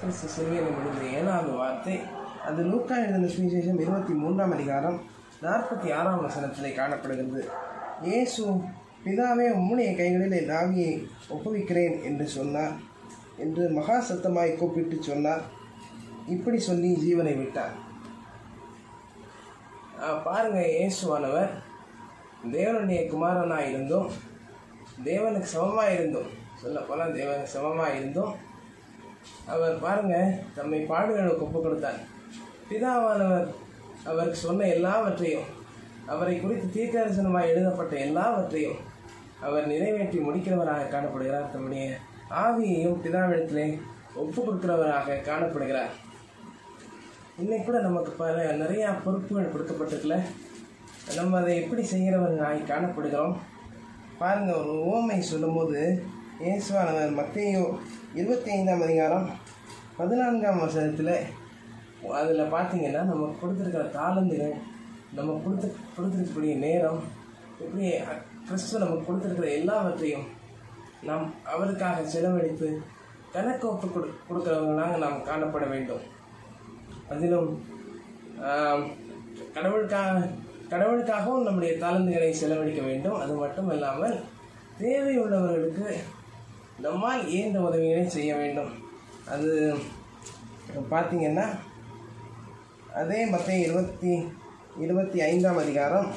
கிறிஸ்து சொல்லிய ஏழாவது வார்த்தை அது லூக்கா எழுதின சுவிசேஷம் இருபத்தி மூன்றாம் அதிகாரம் நாற்பத்தி ஆறாம் வசனத்திலே காணப்படுகிறது. இயேசு பிதாவே உம்முடைய கைகளில் என் ஆவியை ஒப்புவிக்கிறேன் என்று சொன்னார். என்று மகா சத்தமாய் கூப்பிட்டு சொன்னார். இப்படி சொல்லி ஜீவனை விட்டார். பாருங்கள் பாருங்க இயேசுவானவர் தேவனுடைய குமாரனாக இருந்தும் தேவனுக்கு சமமாக இருந்தும் சொல்லப்போனால் தேவனுக்கு சமமாக இருந்தும் அவர் பாருங்க தம்மை பாடுகளுக்கு ஒப்பு கொடுத்தார். பிதாவானவர் அவருக்கு சொன்ன எல்லாவற்றையும் அவரை குறித்து தீர்க்கதரிசனமாக எழுதப்பட்ட எல்லாவற்றையும் அவர் நிறைவேற்றி முடிக்கிறவராக காணப்படுகிறார். தம்முடைய ஆவியையும் பிதாவிடத்திலே ஒப்பு கொடுக்கிறவராக காணப்படுகிறார். இன்னைக்கு கூட நமக்கு பல நிறையா பொறுப்புகள் கொடுக்கப்பட்டிருக்குல்ல நம்ம அதை எப்படி செய்கிறவர்களாய் காணப்படுகிறோம்? பாருங்கள் ஒரு ஓமை சொல்லும்போது இயேசுவானவர் மத்தையோ இருபத்தி ஐந்தாம் அதிகாரம் பதினான்காம் வசனத்தில் அதில் பார்த்தீங்கன்னா நம்ம கொடுத்துருக்கிற தாளந்துகள் நம்ம கொடுத்து கொடுத்துருக்கக்கூடிய நேரம் இப்படி கிறிஸ்துவ நமக்கு கொடுத்துருக்கிற எல்லாவற்றையும் நாம் அவருக்காக செலவழித்து கணக்கோப்பு கொடு கொடுக்குறவங்களாக நாம் காணப்பட வேண்டும். அதிலும் கடவுளுக்காக கடவுளுக்காகவும் நம்முடைய தாளந்துகளை செலவழிக்க வேண்டும். அது மட்டும் இல்லாமல் தேவையுள்ளவர்களுக்கு நம்மால் இயன்ற உதவிகளை செய்ய வேண்டும்? அது பார்த்தீங்கன்னா அதே மற்ற இருபத்தி இருபத்தி ஐந்தாம் அதிகாரம்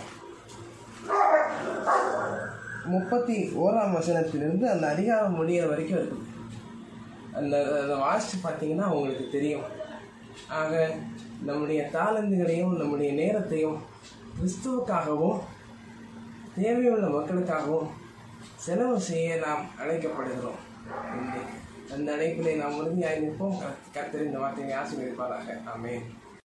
முப்பத்தி ஓராம் வசனத்திலிருந்து அந்த அதிகாரம் முடிகிற வரைக்கும் இருக்குது அந்த அதை வாசித்து பார்த்தீங்கன்னா உங்களுக்கு தெரியும். ஆக நம்முடைய தாளந்துகளையும் நம்முடைய நேரத்தையும் கிறிஸ்துவுக்காகவும் தேவையுள்ள மக்களுக்காகவும் செலவு செய்ய நாம் அழைக்கப்படுகிறோம் அந்த அழைப்பிலே நாம் உறுதியாய் நிற்போம். கத்திரி இந்த வார்த்தையை ஆசீர்வதிப்பாராக. ஆமென்.